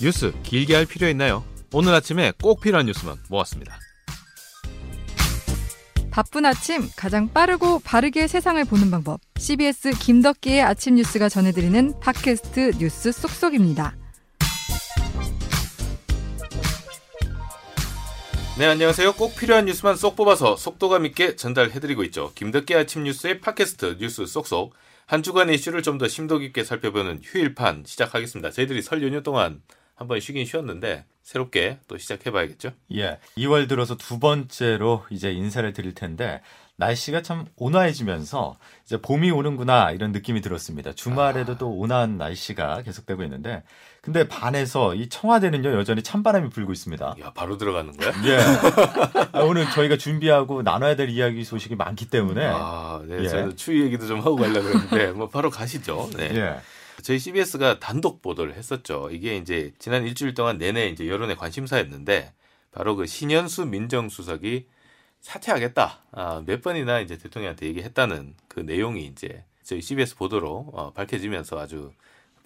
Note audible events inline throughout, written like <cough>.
뉴스 길게 할 필요 있나요? 오늘 아침에 꼭 필요한 뉴스만 모았습니다. 바쁜 아침 가장 빠르고 바르게 세상을 보는 방법. CBS 김덕기의 아침 뉴스가 전해드리는 팟캐스트 뉴스 쏙쏙입니다. 네, 안녕하세요. 꼭 필요한 뉴스만 쏙 뽑아서 속도감 있게 전달해드리고 있죠. 김덕기 아침 뉴스의 팟캐스트 뉴스 쏙쏙. 한 주간의 이슈를 좀 더 심도 깊게 살펴보는 휴일판 시작하겠습니다. 저희들이 설 연휴 동안 한번 쉬긴 쉬었는데 새롭게 또 시작해봐야겠죠. 예, 2월 들어서 두 번째로 이제 인사를 드릴 텐데 날씨가 참 온화해지면서 이제 봄이 오는구나 이런 느낌이 들었습니다. 주말에도 아. 또 온화한 날씨가 계속되고 있는데 근데 반에서 이 청와대는요 여전히 찬바람이 불고 있습니다. 야 바로 들어가는 거야? 예. 아, 오늘 저희가 준비하고 나눠야 될 이야기 소식이 많기 때문에 아, 네, 예. 저는 추위 얘기도 좀 하고 가려고 했는데 뭐 바로 가시죠. 네. 예. 저희 CBS가 단독 보도를 했었죠. 이게 이제 지난 일주일 동안 내내 이제 여론의 관심사였는데 바로 그 신현수 민정수석이 사퇴하겠다. 아, 몇 번이나 이제 대통령한테 얘기했다는 그 내용이 이제 저희 CBS 보도로 어, 밝혀지면서 아주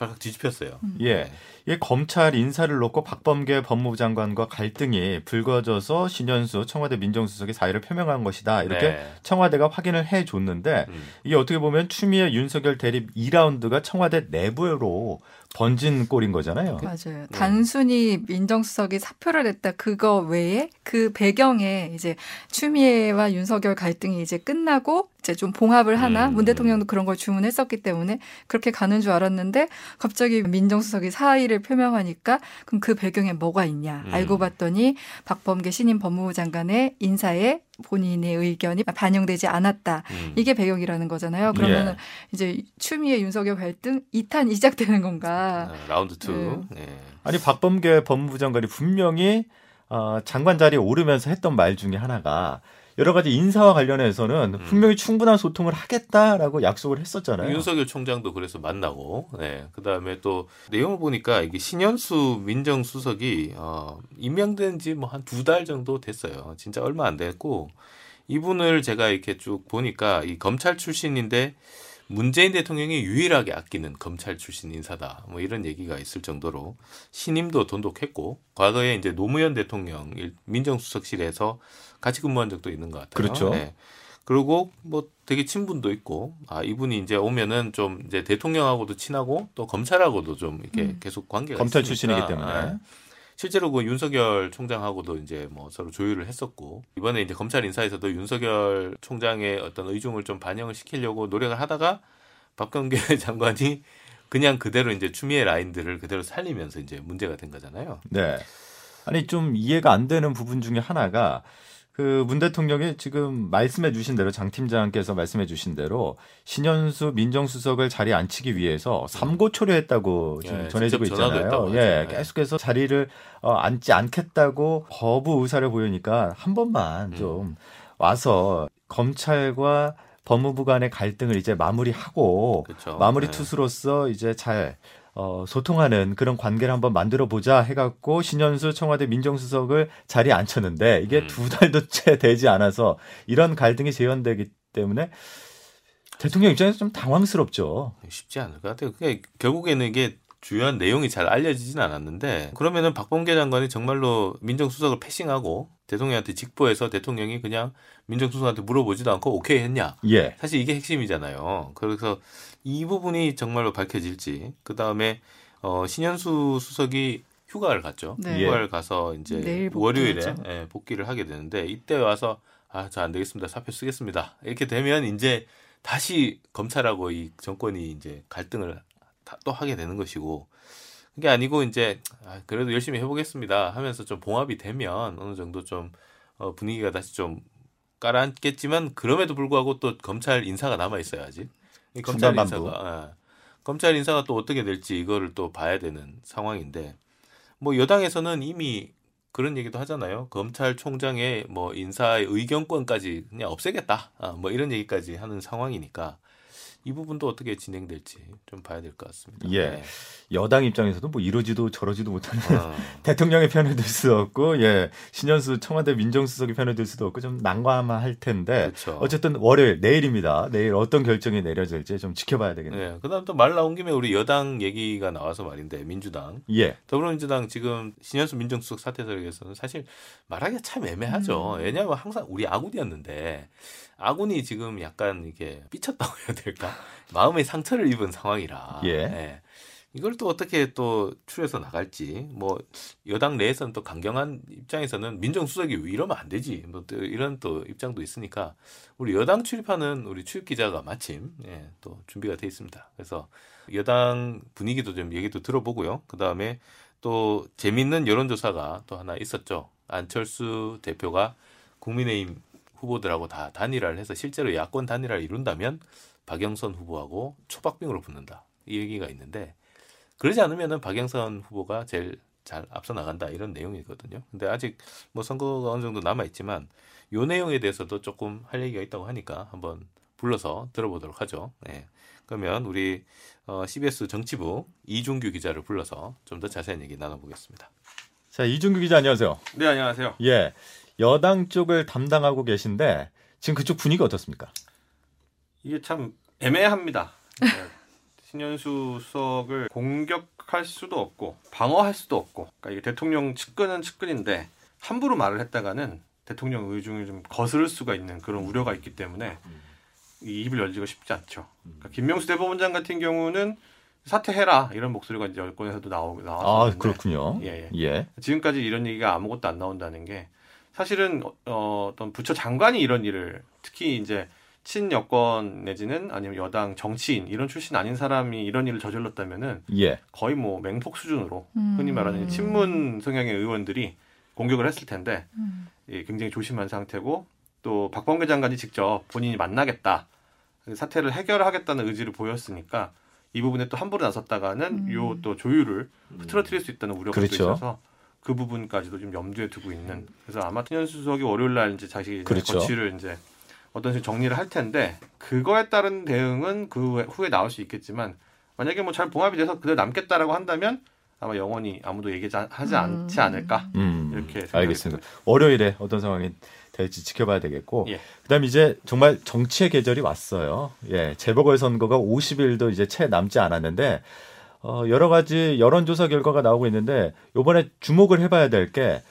발칵 뒤집혔어요. 음. 예. 이 검찰 인사를 놓고 박범계 법무부 장관과 갈등이 불거져서 신현수 청와대 민정수석이 사의를 표명한 것이다. 이렇게 네. 청와대가 확인을 해 줬는데 음. 이게 어떻게 보면 추미애 윤석열 대립 2라운드가 청와대 내부로 번진 꼴인 거잖아요. 맞아요. 네. 단순히 민정수석이 사표를 냈다 그거 외에 그 배경에 이제 추미애와 윤석열 갈등이 이제 끝나고 이제 좀 봉합을 하나 음. 문 대통령도 그런 걸 주문했었기 때문에 그렇게 가는 줄 알았는데 갑자기 민정수석이 사의를 표명하니까 그럼 그 배경에 뭐가 있냐 음. 알고 봤더니 박범계 신임 법무부 장관의 인사에 본인의 의견이 반영되지 않았다. 음. 이게 배경이라는 거잖아요. 그러면 예. 이제 추미애 윤석열 갈등 2탄 시작되는 건가? 아, 라운드 2. 네. 네. 아니 박범계 법무부 장관이 분명히 어, 장관 자리에 오르면서 했던 말 중에 하나가 여러 가지 인사와 관련해서는 음. 분명히 충분한 소통을 하겠다라고 약속을 했었잖아요. 윤석열 총장도 그래서 만나고, 네. 그 다음에 또 내용을 보니까 이게 신현수 민정수석이 어, 임명된 지 뭐 한 두 달 정도 됐어요. 진짜 얼마 안 됐고 이분을 제가 이렇게 쭉 보니까 이 검찰 출신인데 문재인 대통령이 유일하게 아끼는 검찰 출신 인사다. 뭐 이런 얘기가 있을 정도로 신임도 돈독했고 과거에 이제 노무현 대통령 민정수석실에서 같이 근무한 적도 있는 것 같아요. 그렇죠. 네. 그리고 뭐 되게 친분도 있고 아 이분이 이제 오면은 좀 이제 대통령하고도 친하고 또 검찰하고도 좀 이렇게 음. 계속 관계가 검찰 있으니까. 출신이기 때문에 네. 실제로 그 윤석열 총장하고도 이제 뭐 서로 조율을 했었고 이번에 이제 검찰 인사에서도 윤석열 총장의 어떤 의중을 좀 반영을 시키려고 노력을 하다가 박경계 <laughs> 장관이 그냥 그대로 이제 추미애 라인들을 그대로 살리면서 이제 문제가 된 거잖아요. 네. 아니 좀 이해가 안 되는 부분 중에 하나가 그 문 대통령이 지금 말씀해 주신 대로 장 팀장께서 말씀해 주신 대로 신현수 민정수석을 자리에 앉히기 위해서 삼고 초려했다고 지금 예, 전해지고 있잖아요. 예, 계속해서 자리를 어, 앉지 않겠다고 거부 의사를 보이니까 한 번만 음. 좀 와서 검찰과 법무부 간의 갈등을 이제 마무리하고 그쵸. 마무리 네. 투수로서 이제 잘 어, 소통하는 그런 관계를 한번 만들어 보자 해갖고 신현수 청와대 민정수석을 자리에 앉혔는데 이게 음. 두 달도 <laughs> 채 되지 않아서 이런 갈등이 재현되기 때문에 대통령 입장에서 좀 당황스럽죠. 쉽지 않을 것 같아요. 그게 결국에는 이게 주요한 내용이 잘 알려지진 않았는데 그러면은 박범계 장관이 정말로 민정수석을 패싱하고 대통령한테 직보해서 대통령이 그냥 민정수석한테 물어보지도 않고 오케이 했냐? 예. 사실 이게 핵심이잖아요. 그래서 이 부분이 정말로 밝혀질지 그 다음에 어, 신현수 수석이 휴가를 갔죠. 네. 휴가를 가서 이제 월요일에 예, 복귀를 하게 되는데 이때 와서 아, 저 안 되겠습니다. 사표 쓰겠습니다. 이렇게 되면 이제 다시 검찰하고 이 정권이 이제 갈등을 또 하게 되는 것이고 그게 아니고 이제 아, 그래도 열심히 해보겠습니다 하면서 좀 봉합이 되면 어느 정도 좀 어, 분위기가 다시 좀 깔아앉겠지만 그럼에도 불구하고 또 검찰 인사가 남아 있어야지. 검찰 인사가 예. 검찰 인사가 또 어떻게 될지 이거를 또 봐야 되는 상황인데 뭐 여당에서는 이미 그런 얘기도 하잖아요. 검찰총장의 뭐 인사의 의견권까지 그냥 없애겠다. 아, 뭐 이런 얘기까지 하는 상황이니까 이 부분도 어떻게 진행될지 좀 봐야 될 것 같습니다. 예. 네. 여당 입장에서도 뭐 이러지도 저러지도 못하는 어. <laughs> 대통령의 편을 들수 없고 예 신현수 청와대 민정수석의 편을 들 수도 없고 좀 난감할 텐데 그렇죠. 어쨌든 월요일 내일입니다. 내일 어떤 결정이 내려질지 좀 지켜봐야 되겠네요. 네. 그다음 또 말 나온 김에 우리 여당 얘기가 나와서 말인데 민주당 예 더불어민주당 지금 신현수 민정수석 사태 설에서는 사실 말하기가 참 애매하죠. 음. 왜냐하면 항상 우리 아군이었는데 아군이 지금 약간 이게 삐쳤다고 해야 될까? <laughs> 마음의 상처를 입은 상황이라. 예. 네. 이걸 또 어떻게 또 추려서 나갈지 뭐 여당 내에서는 또 강경한 입장에서는 민정수석이 이러면 안 되지 뭐 또 이런 또 입장도 있으니까 우리 여당 출입하는 우리 출입 기자가 마침 예, 또 준비가 돼 있습니다. 그래서 여당 분위기도 좀 얘기도 들어보고요. 그 다음에 또 재밌는 여론조사가 또 하나 있었죠. 안철수 대표가 국민의힘 후보들하고 다 단일화를 해서 실제로 야권 단일화를 이룬다면 박영선 후보하고 초박빙으로 붙는다. 이 얘기가 있는데 그러지 않으면은 박영선 후보가 제일 잘 앞서 나간다 이런 내용이거든요. 근데 아직 뭐 선거가 어느 정도 남아 있지만 요 내용에 대해서도 조금 할 얘기가 있다고 하니까 한번 불러서 들어보도록 하죠. 네. 그러면 우리 어, CBS 정치부 이준규 기자를 불러서 좀 더 자세한 얘기 나눠보겠습니다. 자, 이준규 기자 안녕하세요. 네, 안녕하세요. 예. 여당 쪽을 담당하고 계신데 지금 그쪽 분위기 어떻습니까? 이게 참 애매합니다. 네. <laughs> 신현수 수석을 공격할 수도 없고 방어할 수도 없고 그러니까 이게 대통령 측근은 측근인데 함부로 말을 했다가는 대통령 의중을 좀 거스를 수가 있는 그런 우려가 있기 때문에 이 입을 열기가 쉽지 않죠. 그러니까 김명수 대법원장 같은 경우는 사퇴해라 이런 목소리가 이제 여권에서도 나오 나왔었는데 아 그렇군요. 예, 예. 예. 지금까지 이런 얘기가 아무것도 안 나온다는 게 사실은 어, 어떤 부처 장관이 이런 일을 특히 이제 친여권 내지는 아니면 여당 정치인 이런 출신 아닌 사람이 이런 일을 저질렀다면은 예. 거의 뭐 맹폭 수준으로 음. 흔히 말하는 친문 성향의 의원들이 공격을 했을 텐데 음. 예, 굉장히 조심한 상태고 또 박범계 장관이 직접 본인이 만나겠다 사태를 해결하겠다는 의지를 보였으니까 이 부분에 또 함부로 나섰다가는 음. 요또 조율을 흐트러뜨릴 수 있다는 우려가 그렇죠. 있어서 그 부분까지도 좀 염두에 두고 있는 그래서 아마 트년 수석이 월요일 날 이제 자기 그렇죠. 거취를 이제 어떤 식으로 정리를 할 텐데 그거에 따른 대응은 그 후에 나올 수 있겠지만 만약에 뭐 잘 봉합이 돼서 그대로 남겠다라고 한다면 아마 영원히 아무도 얘기하지 음. 않지 않을까 음. 이렇게 알겠습니다. 월요일에 어떤 상황이 될지 지켜봐야 되겠고 예. 그다음 이제 정말 정치의 계절이 왔어요. 예, 재보궐 선거가 50일도 이제 채 남지 않았는데 어, 여러 가지 여론조사 결과가 나오고 있는데 요번에 주목을 해봐야 될 게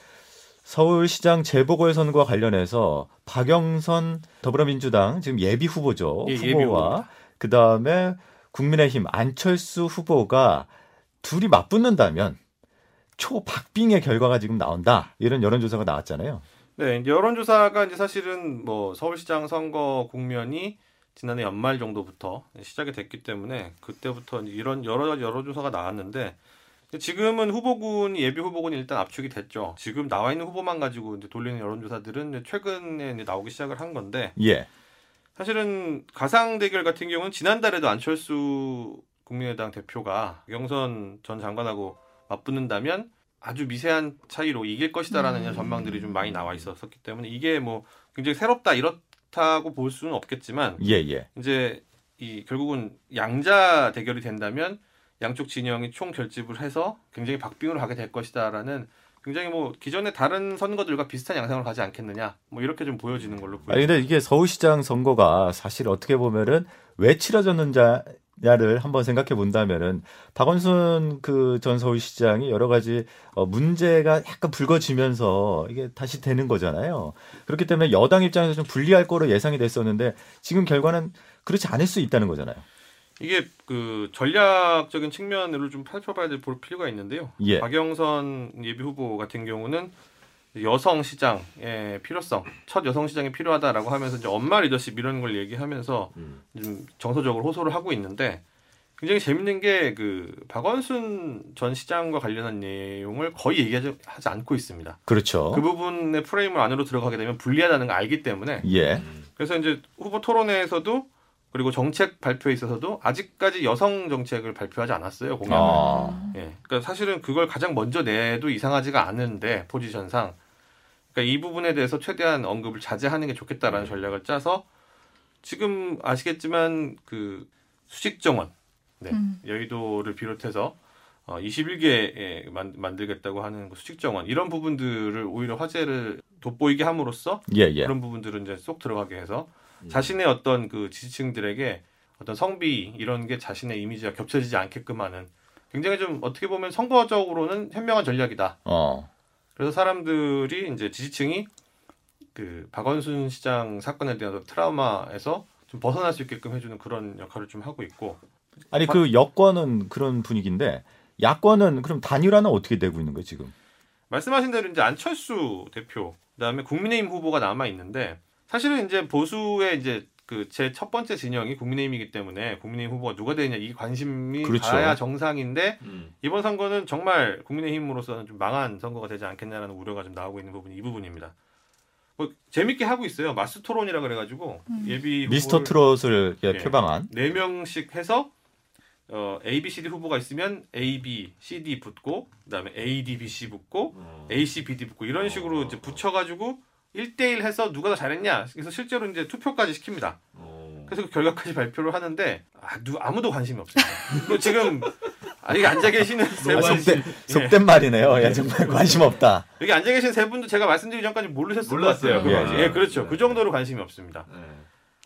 서울시장 재보궐선거와 관련해서 박영선 더불어민주당 지금 예비 후보죠. 예, 후보와 그 다음에 국민의힘 안철수 후보가 둘이 맞붙는다면 초박빙의 결과가 지금 나온다. 이런 여론조사가 나왔잖아요. 네, 여론조사가 이제 사실은 뭐 서울시장 선거 국면이 지난해 연말 정도부터 시작이 됐기 때문에 그때부터 이런 여러 가지 여론조사가 나왔는데 지금은 후보군 예비 후보군이 일단 압축이 됐죠. 지금 나와 있는 후보만 가지고 이제 돌리는 여론조사들은 최근에 이제 나오기 시작을 한 건데 예. 사실은 가상 대결 같은 경우는 지난달에도 안철수 국민의당 대표가 경선 전 장관하고 맞붙는다면 아주 미세한 차이로 이길 것이다라는 음. 전망들이 좀 많이 나와 있었기 때문에 이게 뭐 굉장히 새롭다 이렇 그렇다고 볼 수는 없겠지만 예, 예. 이제 이 결국은 양자 대결이 된다면 양쪽 진영이 총 결집을 해서 굉장히 박빙으로 가게 될 것이다라는 굉장히 뭐 기존의 다른 선거들과 비슷한 양상으로 가지 않겠느냐 뭐 이렇게 좀 보여지는 걸로 보여요. 아니 근데 이게 서울시장 선거가 사실 어떻게 보면은 왜 치러졌는지 냐를 한번 생각해 본다면은 박원순 그 전 서울시장이 여러 가지 어 문제가 약간 불거지면서 이게 다시 되는 거잖아요. 그렇기 때문에 여당 입장에서 좀 불리할 거로 예상이 됐었는데 지금 결과는 그렇지 않을 수 있다는 거잖아요. 이게 그 전략적인 측면으로 좀 살펴봐야 될 볼 필요가 있는데요. 예. 박영선 예비 후보 같은 경우는 여성 시장의 필요성, 첫 여성 시장이 필요하다라고 하면서 이제 엄마 리더십 이런 걸 얘기하면서 음. 좀 정서적으로 호소를 하고 있는데 굉장히 재밌는 게 그 박원순 전 시장과 관련한 내용을 거의 얘기하지 하지 않고 있습니다. 그렇죠. 그 부분의 프레임을 안으로 들어가게 되면 불리하다는 걸 알기 때문에 예. 그래서 이제 후보 토론회에서도 그리고 정책 발표에 있어서도 아직까지 여성 정책을 발표하지 않았어요 공약을. 아. 예, 그러니까 사실은 그걸 가장 먼저 내도 이상하지가 않은데 포지션상 그러니까 이 부분에 대해서 최대한 언급을 자제하는 게 좋겠다라는 전략을 짜서 지금 아시겠지만 그 수직 정원, 네, 음. 여의도를 비롯해서 어, 21개 만, 만들겠다고 하는 그 수직 정원 이런 부분들을 오히려 화제를 돋보이게 함으로써 예, 예. 그런 부분들은 이제 쏙 들어가게 해서 음. 자신의 어떤 그 지지층들에게 어떤 성비 이런 게 자신의 이미지와 겹쳐지지 않게끔 하는 굉장히 좀 어떻게 보면 선거적으로는 현명한 전략이다. 어. 그래서 사람들이 이제 지지층이 그 박원순 시장 사건에 대한 트라우마에서 좀 벗어날 수 있게끔 해주는 그런 역할을 좀 하고 있고. 아니 그 여권은 그런 분위기인데 야권은 그럼 단일화는 어떻게 되고 있는 거예요 지금? 말씀하신 대로 이제 안철수 대표 그다음에 국민의힘 후보가 남아 있는데 사실은 이제 보수의 이제 그 제 첫 번째 진영이 국민의힘이기 때문에 국민의힘 후보가 누가 되느냐 이 관심이 그렇죠. 가야 정상인데 음. 이번 선거는 정말 국민의힘으로서는 좀 망한 선거가 되지 않겠냐라는 우려가 좀 나오고 있는 부분이 이 부분입니다. 뭐 재밌게 하고 있어요. 마스 토론이라 그래가지고 음. 예비 미스터 트롯을 예, 표방한 네 명씩 해서 어, A, B, C, D 후보가 있으면 A, B, C, D 붙고 그다음에 A, D, B, C 붙고 어. A, C, B, D 붙고 이런 식으로 어. 이제 붙여가지고 1대1 해서 누가 더 잘했냐 그래서 실제로 이제 투표까지 시킵니다. 어. 그래서 그 결과까지 <laughs> 발표를 하는데 아, 누, 아무도 관심이 없습니다. 지금 아직 앉아 계시는 <laughs> 세 분. 속된, 속된 말이네요. 예, 정말 관심 없다. 여기 앉아 계신 세 분도 제가 말씀드리기 전까지 모르셨을 몰랐어요. 것 같아요. 예, 예, 그렇죠. 네. 그 정도로 관심이 없습니다. 네.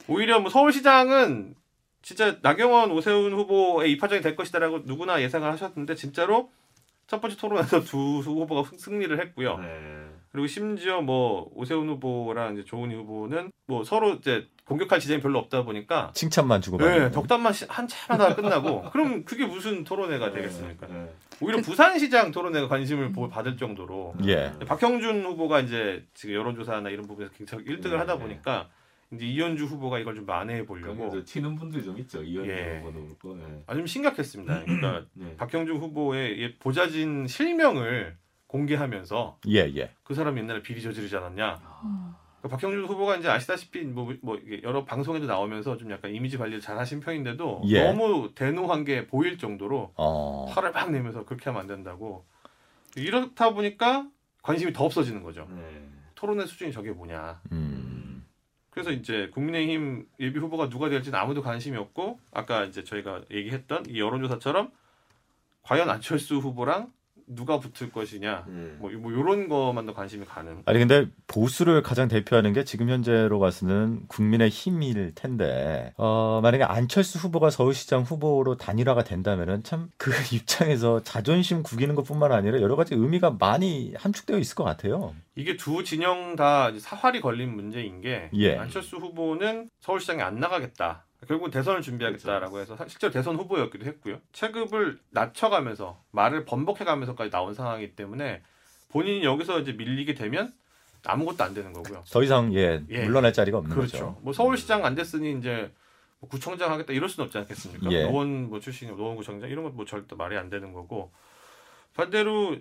오히려 뭐 서울시장은 진짜 나경원 오세훈 후보의 입하정이 될 것이다라고 누구나 예상을 하셨는데 진짜로 첫 번째 토론에서 두 후보가 승리를 했고요. 네. 그리고 심지어 뭐 오세훈 후보랑 이제 조은희 후보는 뭐 서로 이제 공격할 지점이 별로 없다 보니까 칭찬만 주고 네, 덕담만 한참 하다가 끝나고 <laughs> 그럼 그게 무슨 토론회가 되겠습니까? 네, 네. 오히려 부산시장 토론회가 관심을 받을 정도로 예. 박형준 후보가 이제 지금 여론조사나 이런 부분에서 굉장히 1등을 하다 보니까 이제 이현주 후보가 이걸 좀 만회해 보려고 튀는 분들이 좀 있죠. 이현주 예. 후보도 그렇고. 예. 아주 좀 심각했습니다. 그러니까 예. <clears throat> 박형준 후보의 보좌진 실명을 공개하면서 예, 예. 그 사람이 옛날에 비리 저지르지 않았냐. 아. 그러니까 박형준 후보가 이제 아시다시피 뭐, 뭐 여러 방송에도 나오면서 좀 약간 이미지 관리를 잘 하신 편인데도 예. 너무 대노한 게 보일 정도로 어. 화를 막 내면서 그렇게 하면 안 된다고 이렇다 보니까 관심이 더 없어지는 거죠. 네. 토론의 수준이 저게 뭐냐. 음. 그래서 이제 국민의힘 예비 후보가 누가 될지는 아무도 관심이 없고 아까 이제 저희가 얘기했던 이 여론조사처럼 과연 안철수 후보랑 누가 붙을 것이냐 음. 뭐, 뭐 이런 것만 더 관심이 가는. 아니 근데 보수를 가장 대표하는 게 지금 현재로 봐서는 국민의 힘일 텐데 어 만약에 안철수 후보가 서울시장 후보로 단일화가 된다면은 참 그 <laughs> 입장에서 자존심 구기는 것뿐만 아니라 여러 가지 의미가 많이 함축되어 있을 것 같아요. 이게 두 진영 다 사활이 걸린 문제인 게 예. 안철수 후보는 서울시장에 안 나가겠다. 결국 대선을 준비하겠다라고 그렇죠. 해서 실제로 대선 후보였기도 했고요. 체급을 낮춰가면서 말을 번복해가면서까지 나온 상황이기 때문에 본인이 여기서 이제 밀리게 되면 아무것도 안 되는 거고요. 더 이상 예, 예. 물러날 자리가 없는 그렇죠. 거죠. 뭐 서울시장 안 됐으니 이제 뭐 구청장 하겠다 이럴 수는 없지 않겠습니까? 예. 노원 뭐 출신이 노원구청장 이런 건 뭐 절대 말이 안 되는 거고 반대로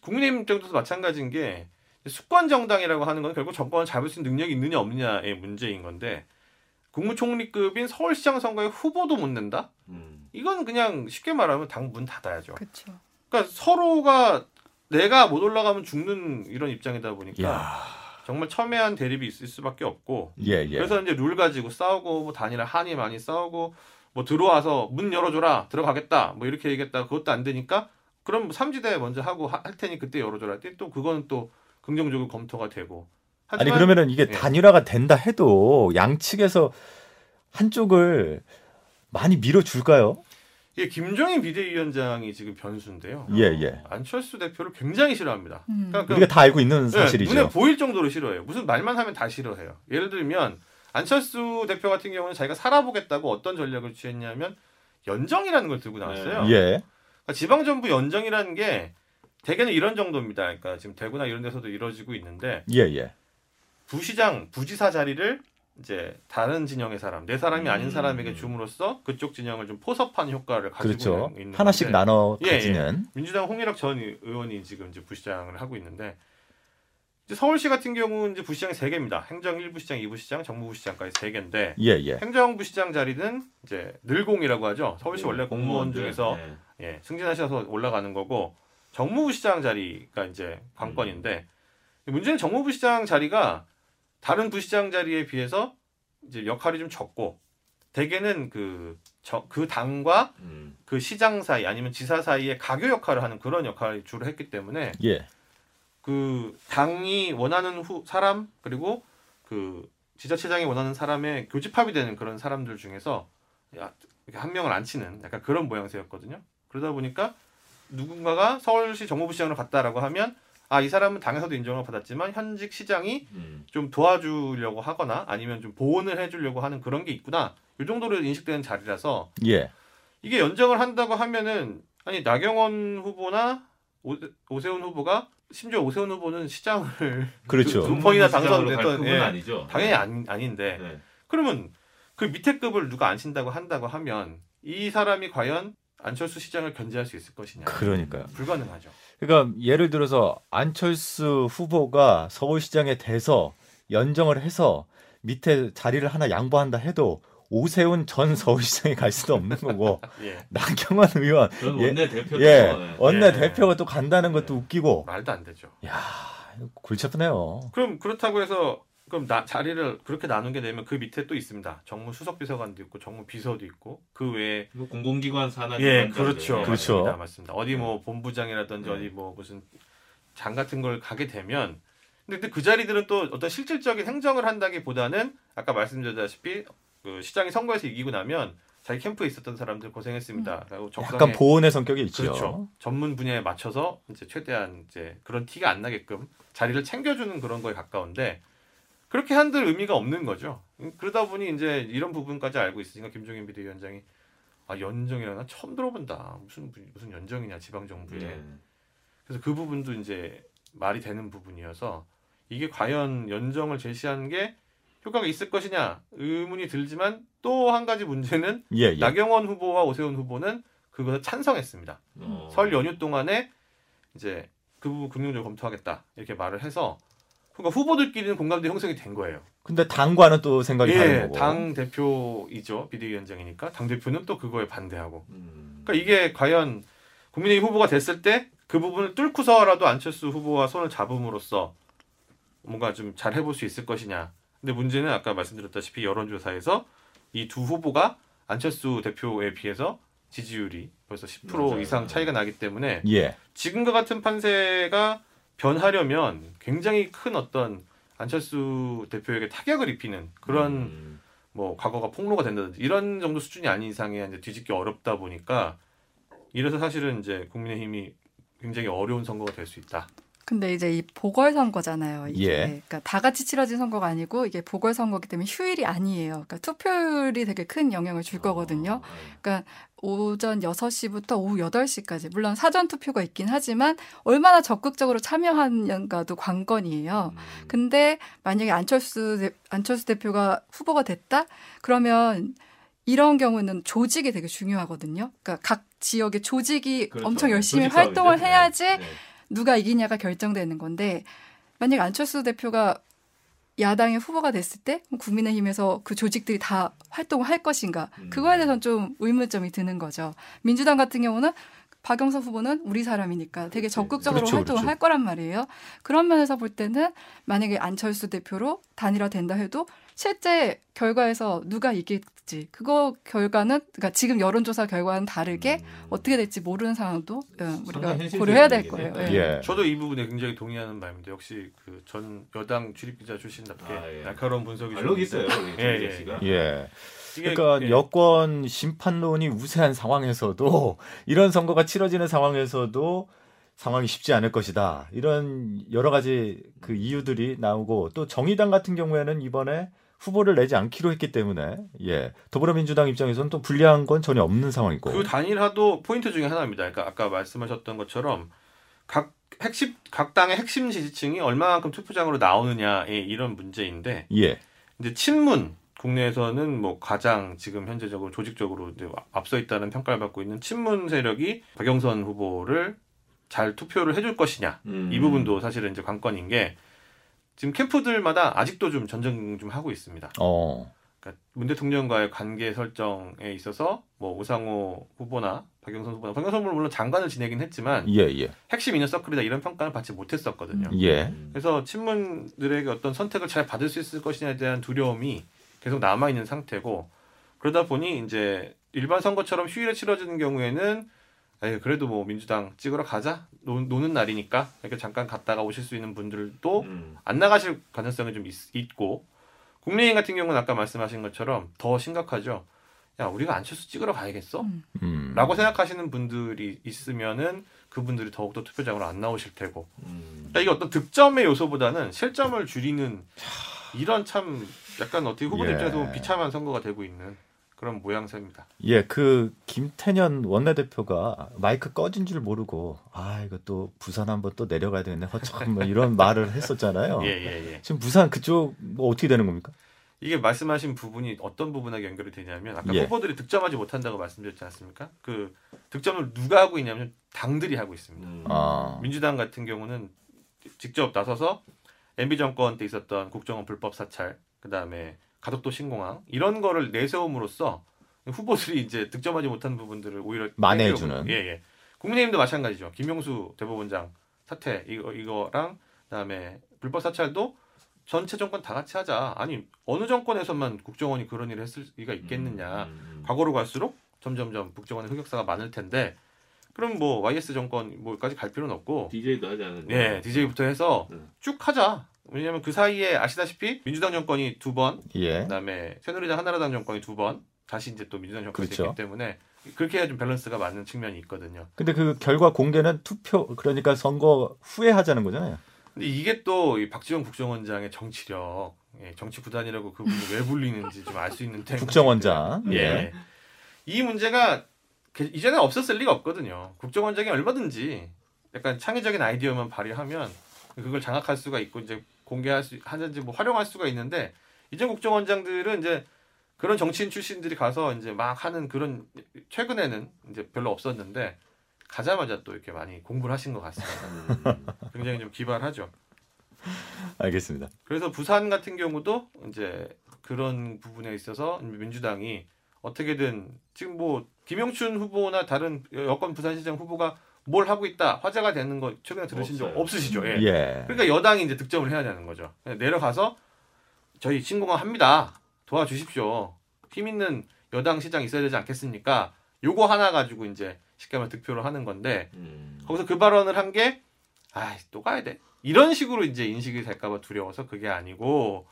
국민의힘 입장도 마찬가지인 게 수권 정당이라고 하는 건 결국 정권을 잡을 수 있는 능력이 있느냐 없느냐의 문제인 건데 국무총리급인 서울시장 선거에 후보도 못 낸다? 음. 이건 그냥 쉽게 말하면 당 문 닫아야죠. 그쵸. 그러니까 서로가 내가 못 올라가면 죽는 이런 입장이다 보니까 야. 정말 첨예한 대립이 있을 수밖에 없고 예, 예. 그래서 이제 룰 가지고 싸우고 뭐 단일화 한이 많이 싸우고 뭐 들어와서 문 열어줘라 들어가겠다 뭐 이렇게 얘기했다 그것도 안 되니까 그럼 삼지대 먼저 하고 할 테니 그때 열어줘라 또 그거는 또 긍정적으로 검토가 되고 아니 그러면은 이게 예. 단일화가 된다 해도 양측에서 한쪽을 많이 밀어줄까요? 예, 김종인 비대위원장이 지금 변수인데요. 예, 예. 안철수 대표를 굉장히 싫어합니다. 음. 그러니까 우리가 다 알고 있는 예, 사실이죠. 네, 눈에 보일 정도로 싫어해요. 무슨 말만 하면 다 싫어해요. 예를 들면 안철수 대표 같은 경우는 자기가 살아보겠다고 어떤 전략을 취했냐면 연정이라는 걸 들고 나왔어요. 네. 예. 그러니까 지방정부 연정이라는 게 대개는 이런 정도입니다. 그러니까 지금 대구나 이런 데서도 이루어지고 있는데 예, 예. 부시장, 부지사 자리를 이제 다른 진영의 사람, 내 사람이 아닌 음. 사람에게 줌으로써 그쪽 진영을 좀 포섭하는 효과를 가지고 그렇죠. 있는 하나씩 건데. 나눠 가지는 예, 예. 민주당 홍일학 전 의원이 지금 이제 부시장을 하고 있는데 이제 서울시 같은 경우는 이제 부시장이 세 개입니다. 행정 1부 시장, 2부 시장, 정무부시장까지 세 개인데 예, 예. 행정부 시장 자리는 이제 늘공이라고 하죠. 서울시 원래 공무원 중에서 네. 예, 승진하셔서 올라가는 거고 정무부 시장 자리가 이제 관건인데 음. 문제는 정무부 시장 자리가 다른 부시장 자리에 비해서 이제 역할이 좀 적고 대개는 그, 저, 그 당과 음. 그 시장 사이 아니면 지사 사이의 가교 역할을 하는 그런 역할을 주로 했기 때문에 예. 그 당이 원하는 후 사람 그리고 그 지자체장이 원하는 사람의 교집합이 되는 그런 사람들 중에서 한 명을 안 치는 약간 그런 모양새였거든요. 그러다 보니까 누군가가 서울시 정무부 시장으로 갔다라고 하면 아 이 사람은 당에서도 인정을 받았지만 현직 시장이 음. 좀 도와주려고 하거나 아니면 좀 보온을 해주려고 하는 그런 게 있구나 이 정도로 인식되는 자리라서 예. 이게 연정을 한다고 하면은 아니 나경원 후보나 오, 오세훈 후보가 심지어 오세훈 후보는 시장을 <laughs> 그렇죠. 두 번이나 당선됐던 예, 아니죠. 당연히 네. 아니, 아닌데 네. 그러면 그 밑에 급을 누가 안 친다고 한다고 하면 이 사람이 과연 안철수 시장을 견제할 수 있을 것이냐? 그러니까요. 불가능하죠. 그러니까 예를 들어서 안철수 후보가 서울시장에 돼서 연정을 해서 밑에 자리를 하나 양보한다 해도 오세훈 전 <laughs> 서울시장이 갈 수도 없는 거고 <laughs> 예. 나경원 의원 원내 대표 예, 원내 예. 대표가 또 간다는 것도 웃기고 말도 안 되죠. 야 골치 아프네요. 그럼 그렇다고 해서 그럼 나, 자리를 그렇게 나누게 되면 그 밑에 또 있습니다. 정무 수석 비서관도 있고 정무 비서도 있고 그 외에 공공기관 산하 예 그렇죠 네. 그렇죠 맞습니다. 맞습니다. 어디 뭐 본부장이라든지 네. 어디 뭐 무슨 장 같은 걸 가게 되면 근데 그 자리들은 또 어떤 실질적인 행정을 한다기보다는 아까 말씀드렸다시피 그 시장이 선거에서 이기고 나면 자기 캠프에 있었던 사람들 고생했습니다. 음. 약간 보온의 성격이 있죠. 그렇죠. 전문 분야에 맞춰서 이제 최대한 이제 그런 티가 안 나게끔 자리를 챙겨주는 그런 거에 가까운데 그렇게 한들 의미가 없는 거죠. 그러다 보니 이제 이런 부분까지 알고 있으니까 김종인 비대위원장이 아 연정이라나 처음 들어본다. 무슨 무슨 연정이냐 지방 정부에. 네. 그래서 그 부분도 이제 말이 되는 부분이어서 이게 과연 연정을 제시하는 게 효과가 있을 것이냐 의문이 들지만 또 한 가지 문제는 예, 예. 나경원 후보와 오세훈 후보는 그것을 찬성했습니다. 어. 설 연휴 동안에 이제 그 부분 긍정적으로 검토하겠다 이렇게 말을 해서 그러니까 후보들끼리는 공감대 형성이 된 거예요. 근데 당과는 또 생각이 예, 다른 거고. 당 대표이죠 비대위원장이니까 당 대표는 또 그거에 반대하고. 음. 그러니까 이게 과연 국민의힘 후보가 됐을 때 그 부분을 뚫고서라도 안철수 후보와 손을 잡음으로써 뭔가 좀 잘 해볼 수 있을 것이냐 근데 문제는 아까 말씀드렸다시피 여론조사에서 이 두 후보가 안철수 대표에 비해서 지지율이 벌써 10% 맞아요. 이상 차이가 나기 때문에 예. 지금과 같은 판세가 변하려면 굉장히 큰 어떤 안철수 대표에게 타격을 입히는 그런 음. 뭐 과거가 폭로가 된다든지 이런 정도 수준이 아닌 이상에 이제 뒤집기 어렵다 보니까 이래서 사실은 이제 국민의힘이 굉장히 어려운 선거가 될 수 있다. 근데 이제 이 보궐선거잖아요. 이게 예. 그러니까 다 같이 치러진 선거가 아니고 이게 보궐선거기 때문에 휴일이 아니에요. 그러니까 투표율이 되게 큰 영향을 줄 거거든요. 아, 네. 그러니까 오전 6시부터 오후 8시까지 물론 사전 투표가 있긴 하지만 얼마나 적극적으로 참여하는가도 관건이에요. 음. 근데 만약에 안철수 안철수 대표가 후보가 됐다? 그러면 이런 경우는 조직이 되게 중요하거든요. 그러니까 각 지역의 조직이 그렇죠. 엄청 열심히 활동을 해야지 네. 누가 이기냐가 결정되는 건데 만약 안철수 대표가 야당의 후보가 됐을 때 국민의힘에서 그 조직들이 다 활동을 할 것인가 음. 그거에 대해서는 좀 의문점이 드는 거죠. 민주당 같은 경우는 박영선 후보는 우리 사람이니까 되게 적극적으로 그렇죠, 활동을 그렇죠. 할 거란 말이에요. 그런 면에서 볼 때는 만약에 안철수 대표로 단일화 된다 해도 실제 결과에서 누가 이길지 그거 결과는 그러니까 지금 여론조사 결과는 다르게 음. 어떻게 될지 모르는 상황도 예, 우리가 고려해야 될 거예요. 예. 예. 저도 이 부분에 굉장히 동의하는 바입니다. 역시 그 전 여당 출입 기자 출신답게 아, 예. 날카로운 분석이 좀 있어요. 예, 예. 예. 그러니까 예. 여권 심판론이 우세한 상황에서도 <laughs> 이런 선거가 치러지는 상황에서도 상황이 쉽지 않을 것이다. 이런 여러 가지 그 이유들이 나오고 또 정의당 같은 경우에는 이번에 후보를 내지 않기로 했기 때문에 예 더불어민주당 입장에서는 또 불리한 건 전혀 없는 상황이고 그 단일화도 포인트 중에 하나입니다. 그러니까 아까 말씀하셨던 것처럼 각 핵심 각 당의 핵심 지지층이 얼마만큼 투표장으로 나오느냐의 이런 문제인데 예 이제 친문 국내에서는 뭐 가장 지금 현재적으로 조직적으로 앞서 있다는 평가를 받고 있는 친문 세력이 박영선 후보를 잘 투표를 해줄 것이냐 음. 이 부분도 사실은 이제 관건인 게 지금 캠프들마다 아직도 좀 전쟁 좀 하고 있습니다. 어. 그러니까 문 대통령과의 관계 설정에 있어서 뭐 우상호 후보나 박영선 후보나 박영선 후보는 물론 장관을 지내긴 했지만 예, 예. 핵심 이너서클이다 이런 평가를 받지 못했었거든요. 예. 그래서 친문들에게 어떤 선택을 잘 받을 수 있을 것이냐에 대한 두려움이 계속 남아 있는 상태고 그러다 보니 이제 일반 선거처럼 휴일에 치러지는 경우에는 에이, 그래도 뭐 민주당 찍으러 가자 노, 는 날이니까 이렇게 잠깐 갔다가 오실 수 있는 분들도 음. 안 나가실 가능성이 좀 있, 고 국민의힘 같은 경우는 아까 말씀하신 것처럼 더 심각하죠. 야 우리가 안철수 찍으러 가야겠어? 음. 음. 라고 생각하시는 분들이 있으면은 그분들이 더욱더 투표장으로 안 나오실 테고 음. 그러니까 이게 어떤 득점의 요소보다는 실점을 줄이는 이런 참 약간 어떻게 후보들 예. 입장에서 비참한 선거가 되고 있는 그런 모양새입니다. 예, 그 김태년 원내대표가 마이크 꺼진 줄 모르고 아 이거 또 부산 한번 또 내려가야 되겠네 허참 뭐 이런 <laughs> 말을 했었잖아요. 예, 예, 예. 지금 부산 그쪽 뭐 어떻게 되는 겁니까? 이게 말씀하신 부분이 어떤 부분하고 연결이 되냐면 아까 예. 후보들이 득점하지 못한다고 말씀드렸지 않습니까? 그 득점을 누가 하고 있냐면 당들이 하고 있습니다. 음. 아. 민주당 같은 경우는 직접 나서서 MB 정권 때 있었던 국정원 불법 사찰, 그 다음에 가덕도 신공항 이런 거를 내세움으로써 후보들이 이제 득점하지 못한 부분들을 오히려 만회해주는. 예, 예. 국민의힘도 마찬가지죠. 김용수 대법원장 사태 이거 이거랑 그다음에 불법 사찰도 전체 정권 다 같이 하자. 아니 어느 정권에서만 국정원이 그런 일을 했을 리가 있겠느냐. 음, 음, 음. 과거로 갈수록 점점점 국정원의 흑역사가 많을 텐데 그럼 뭐 YS 정권 뭐까지 갈 필요는 없고 DJ도 하지 않은 예, DJ부터 해서 네. 쭉 하자. 왜냐하면 그 사이에 아시다시피 민주당 정권이 두 번, 예. 그다음에 새누리당 한나라당 정권이 두 번, 다시 이제 또 민주당 정권이 그렇죠. 됐기 때문에 그렇게 해야 좀 밸런스가 맞는 측면이 있거든요. 근데 그 결과 공개는 투표 그러니까 선거 후에 하자는 거잖아요. 근데 이게 또이 박지원 국정원장의 정치력, 예, 정치 구단이라고 그분이 왜 불리는지 좀 알 수 있는 <laughs> 템. 국정원장. 예. 예. 이 문제가 이전에 없었을 리가 없거든요. 국정원장이 얼마든지 약간 창의적인 아이디어만 발휘하면 그걸 장악할 수가 있고 이제 공개할 수 하는지 뭐 활용할 수가 있는데 이전 국정원장들은 이제 그런 정치인 출신들이 가서 이제 막 하는 그런 최근에는 이제 별로 없었는데 가자마자 또 이렇게 많이 공부를 하신 것 같습니다. 음. 굉장히 좀 기발하죠. 알겠습니다. 그래서 부산 같은 경우도 이제 그런 부분에 있어서 민주당이 어떻게든 지금 뭐 김영춘 후보나 다른 여권 부산시장 후보가 뭘 하고 있다 화제가 되는 거 최근에 들으신 적 없으시죠? 예. 예. 그러니까 여당이 이제 득점을 해야 되는 거죠. 내려가서 저희 신공항 합니다. 도와주십시오. 힘 있는 여당 시장 있어야 되지 않겠습니까? 요거 하나 가지고 이제 쉽게 말하면 득표를 하는 건데 음. 거기서 그 발언을 한 게 아, 또 가야 돼. 이런 식으로 이제 인식이 될까봐 두려워서 그게 아니고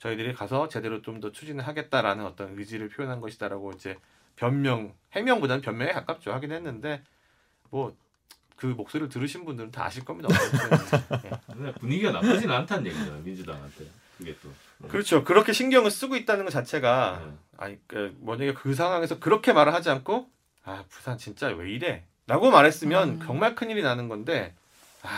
저희들이 가서 제대로 좀 더 추진을 하겠다라는 어떤 의지를 표현한 것이다라고 이제 변명, 해명보다는 변명에 가깝죠. 하긴 했는데 뭐 그 목소리를 들으신 분들은 다 아실 겁니다. 네. 분위기가 나쁘진 않다는 얘기죠 민주당한테. 그게 또. 그렇죠. 그렇게 신경을 쓰고 있다는 것 자체가 네. 아니 그 만약에 그 상황에서 그렇게 말을 하지 않고 아 부산 진짜 왜 이래? 라고 말했으면 음. 정말 큰 일이 나는 건데 아,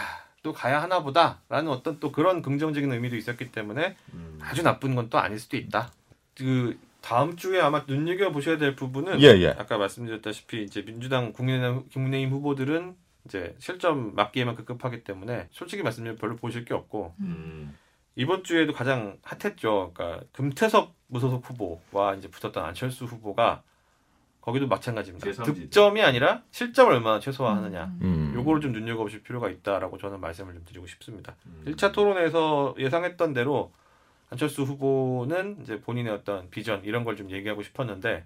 또 가야 하나 보다라는 어떤 또 그런 긍정적인 의미도 있었기 때문에 음. 아주 나쁜 건 또 아닐 수도 있다. 그 다음 주에 아마 눈여겨 보셔야 될 부분은 예, 예. 아까 말씀드렸다시피 이제 민주당 국민의힘, 국민의힘 후보들은 이제 실점 막기에만 급급하기 때문에 솔직히 말씀드리면 별로 보실 게 없고 음. 이번 주에도 가장 핫했죠. 그러니까 금태섭 무소속 후보와 이제 붙었던 안철수 후보가 거기도 마찬가지입니다. 득점이 아니라 실점을 얼마나 최소화하느냐. 음. 음. 요거를 좀 눈여겨보실 필요가 있다라고 저는 말씀을 좀 드리고 싶습니다. 음. 1차 토론에서 예상했던 대로 안철수 후보는 이제 본인의 어떤 비전 이런 걸 좀 얘기하고 싶었는데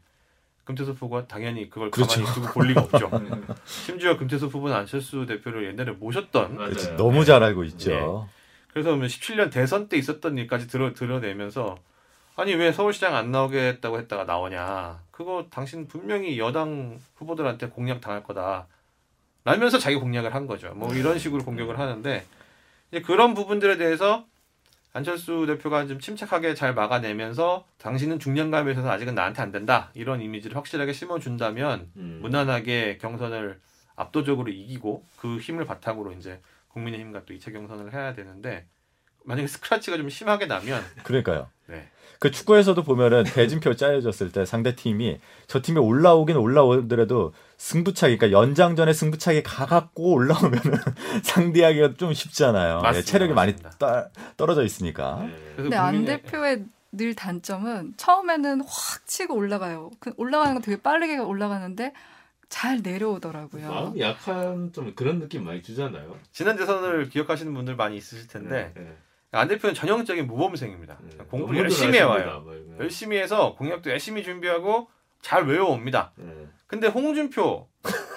금태섭 후보가 당연히 그걸 그렇죠. 가만히 두고 볼 리가 없죠. <laughs> 심지어 금태섭 후보는 안철수 대표를 옛날에 모셨던 그렇지, 너무 잘 알고 있죠. 네. 그래서 17년 대선 때 있었던 일까지 드러, 드러내면서 아니 왜 서울시장 안 나오겠다고 했다가 나오냐. 그거 당신 분명히 여당 후보들한테 공약 당할 거다. 라면서 자기 공약을 한 거죠. 뭐 이런 식으로 공격을 하는데 이제 그런 부분들에 대해서 안철수 대표가 좀 침착하게 잘 막아내면서 당신은 중량감에 있어서 아직은 나한테 안 된다. 이런 이미지를 확실하게 심어준다면 음. 무난하게 경선을 압도적으로 이기고 그 힘을 바탕으로 이제 국민의힘과 또 2차 경선을 해야 되는데 만약에 스크래치가 좀 심하게 나면 그러니까요. 네. 그 축구에서도 보면은 대진표 짜여졌을 때 상대 팀이 저 팀이 올라오긴 올라오더라도 승부차기 그러니까 연장전에 승부차기 가갖고 올라오면은 <laughs> 상대하기가 좀 쉽잖아요. 네, 체력이 맞습니다. 많이 따, 떨어져 있으니까. 네. 근데 안 대표의 늘 단점은 처음에는 확 치고 올라가요. 그 올라가는 건 되게 빠르게 올라가는데 잘 내려오더라고요. 마음 약한 좀 그런 느낌 많이 주잖아요. 지난 대선을 기억하시는 분들 많이 있으실 텐데 네, 네. 안 대표는 전형적인 모범생입니다. 네. 공부 열심히 해와요. 뭐 열심히 해서 공약도 열심히 준비하고 잘 외워옵니다. 네. 근데 홍준표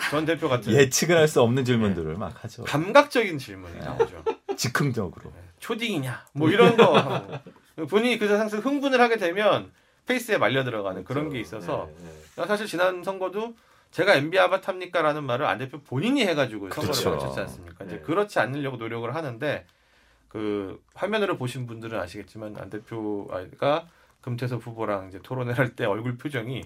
전 대표 같은 예측을 할 수 없는 질문들을 네. 막 하죠. 감각적인 질문이 네. 나오죠. 즉흥적으로. 네. 초딩이냐 뭐 이런 거 본인이 그 상승 흥분을 하게 되면 페이스에 말려 들어가는 그런 게 그렇죠. 있어서 네, 사실 지난 선거도 제가 MB 아바타입니까라는 말을 안 대표 본인이 해가지고 선거를 그렇죠. 마쳤지 않습니까? 이제 그렇지 않으려고 노력을 하는데 그 화면으로 보신 분들은 아시겠지만 안 대표가 금태섭 후보랑 이제 토론을 할 때 얼굴 표정이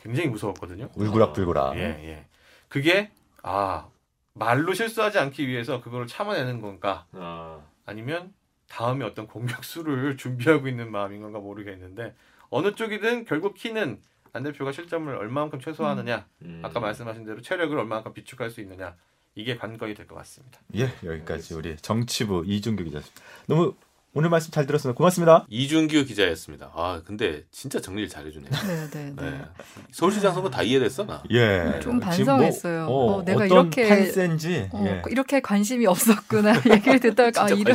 굉장히 무서웠거든요. 울그락불그락. 예, 예. 그게 아 말로 실수하지 않기 위해서 그걸 참아내는 건가? 아. 아니면 다음에 어떤 공격수를 준비하고 있는 마음인 건가 모르겠는데 어느 쪽이든 결국 키는 안 대표가 실점을 얼마만큼 최소화하느냐, 음. 아까 말씀하신 대로 체력을 얼마만큼 비축할 수 있느냐 이게 관건이 될 것 같습니다. 예, 여기까지 우리 정치부 이준규 기자였습니다. 너무 오늘 말씀 잘 들었습니다. 고맙습니다. 이준규 기자였습니다. 아 근데 진짜 정리를 잘해주네요. <laughs> 네, 네, 네. 네. 서울시장 선거 다 이해됐어 나. 예. 네. 좀 반성했어요. 뭐, 어, 어, 내가 이렇게 판세인지 어, 예. 이렇게 관심이 없었구나 <laughs> 얘기를 듣다가 아, 이런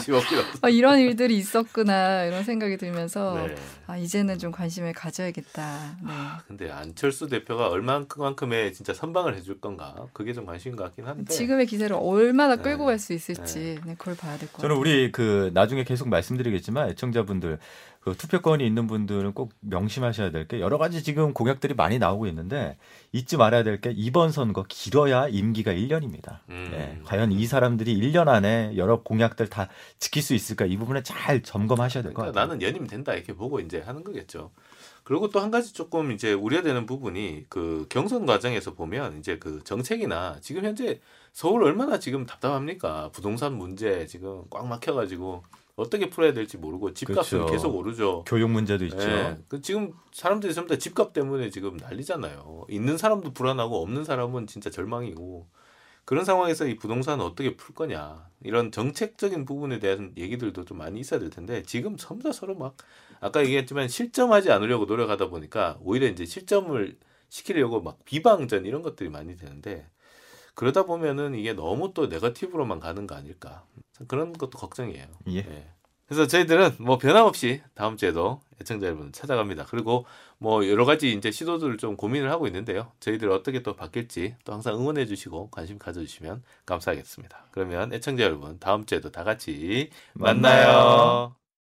아, 이런 일들이 있었구나 이런 생각이 들면서 네. 아 이제는 좀 관심을 가져야겠다. 네. 아, 근데 안철수 대표가 얼마만큼의 진짜 선방을 해줄 건가 그게 좀 관심 같긴 한데 지금의 기세를 얼마나 끌고 갈 수 있을지 네. 그걸 봐야 될 것 같아요. 저는 우리 그 나중에 계속 말씀 말씀드리겠지만 애청자분들 그 투표권이 있는 분들은 꼭 명심하셔야 될 게 여러 가지 지금 공약들이 많이 나오고 있는데 잊지 말아야 될 게 이번 선거 길어야 임기가 1년입니다. 음. 네, 과연 이 사람들이 1년 안에 여러 공약들 다 지킬 수 있을까 이 부분에 잘 점검하셔야 될것 그러니까 같아요. 나는 연임 된다 이렇게 보고 이제 하는 거겠죠. 그리고 또 한 가지 조금 이제 우려되는 부분이 그 경선 과정에서 보면 이제 그 정책이나 지금 현재 서울 얼마나 지금 답답합니까? 부동산 문제 지금 꽉 막혀가지고 어떻게 풀어야 될지 모르고 집값은 그렇죠. 계속 오르죠. 교육 문제도 있죠. 네. 그 지금 사람들이 전부 다 집값 때문에 지금 난리잖아요. 있는 사람도 불안하고 없는 사람은 진짜 절망이고 그런 상황에서 이 부동산은 어떻게 풀 거냐 이런 정책적인 부분에 대한 얘기들도 좀 많이 있어야 될 텐데 지금 전부 다 서로 막 아까 얘기했지만 실점하지 않으려고 노력하다 보니까 오히려 이제 실점을 시키려고 막 비방전 이런 것들이 많이 되는데 그러다 보면은 이게 너무 또 네거티브로만 가는 거 아닐까 그런 것도 걱정이에요. 예. 예. 그래서 저희들은 뭐 변함없이 다음 주에도 애청자 여러분 찾아갑니다. 그리고 뭐 여러 가지 이제 시도들을 좀 고민을 하고 있는데요. 저희들 어떻게 또 바뀔지 또 항상 응원해 주시고 관심 가져 주시면 감사하겠습니다. 그러면 애청자 여러분 다음 주에도 다 같이 만나요. 만나요.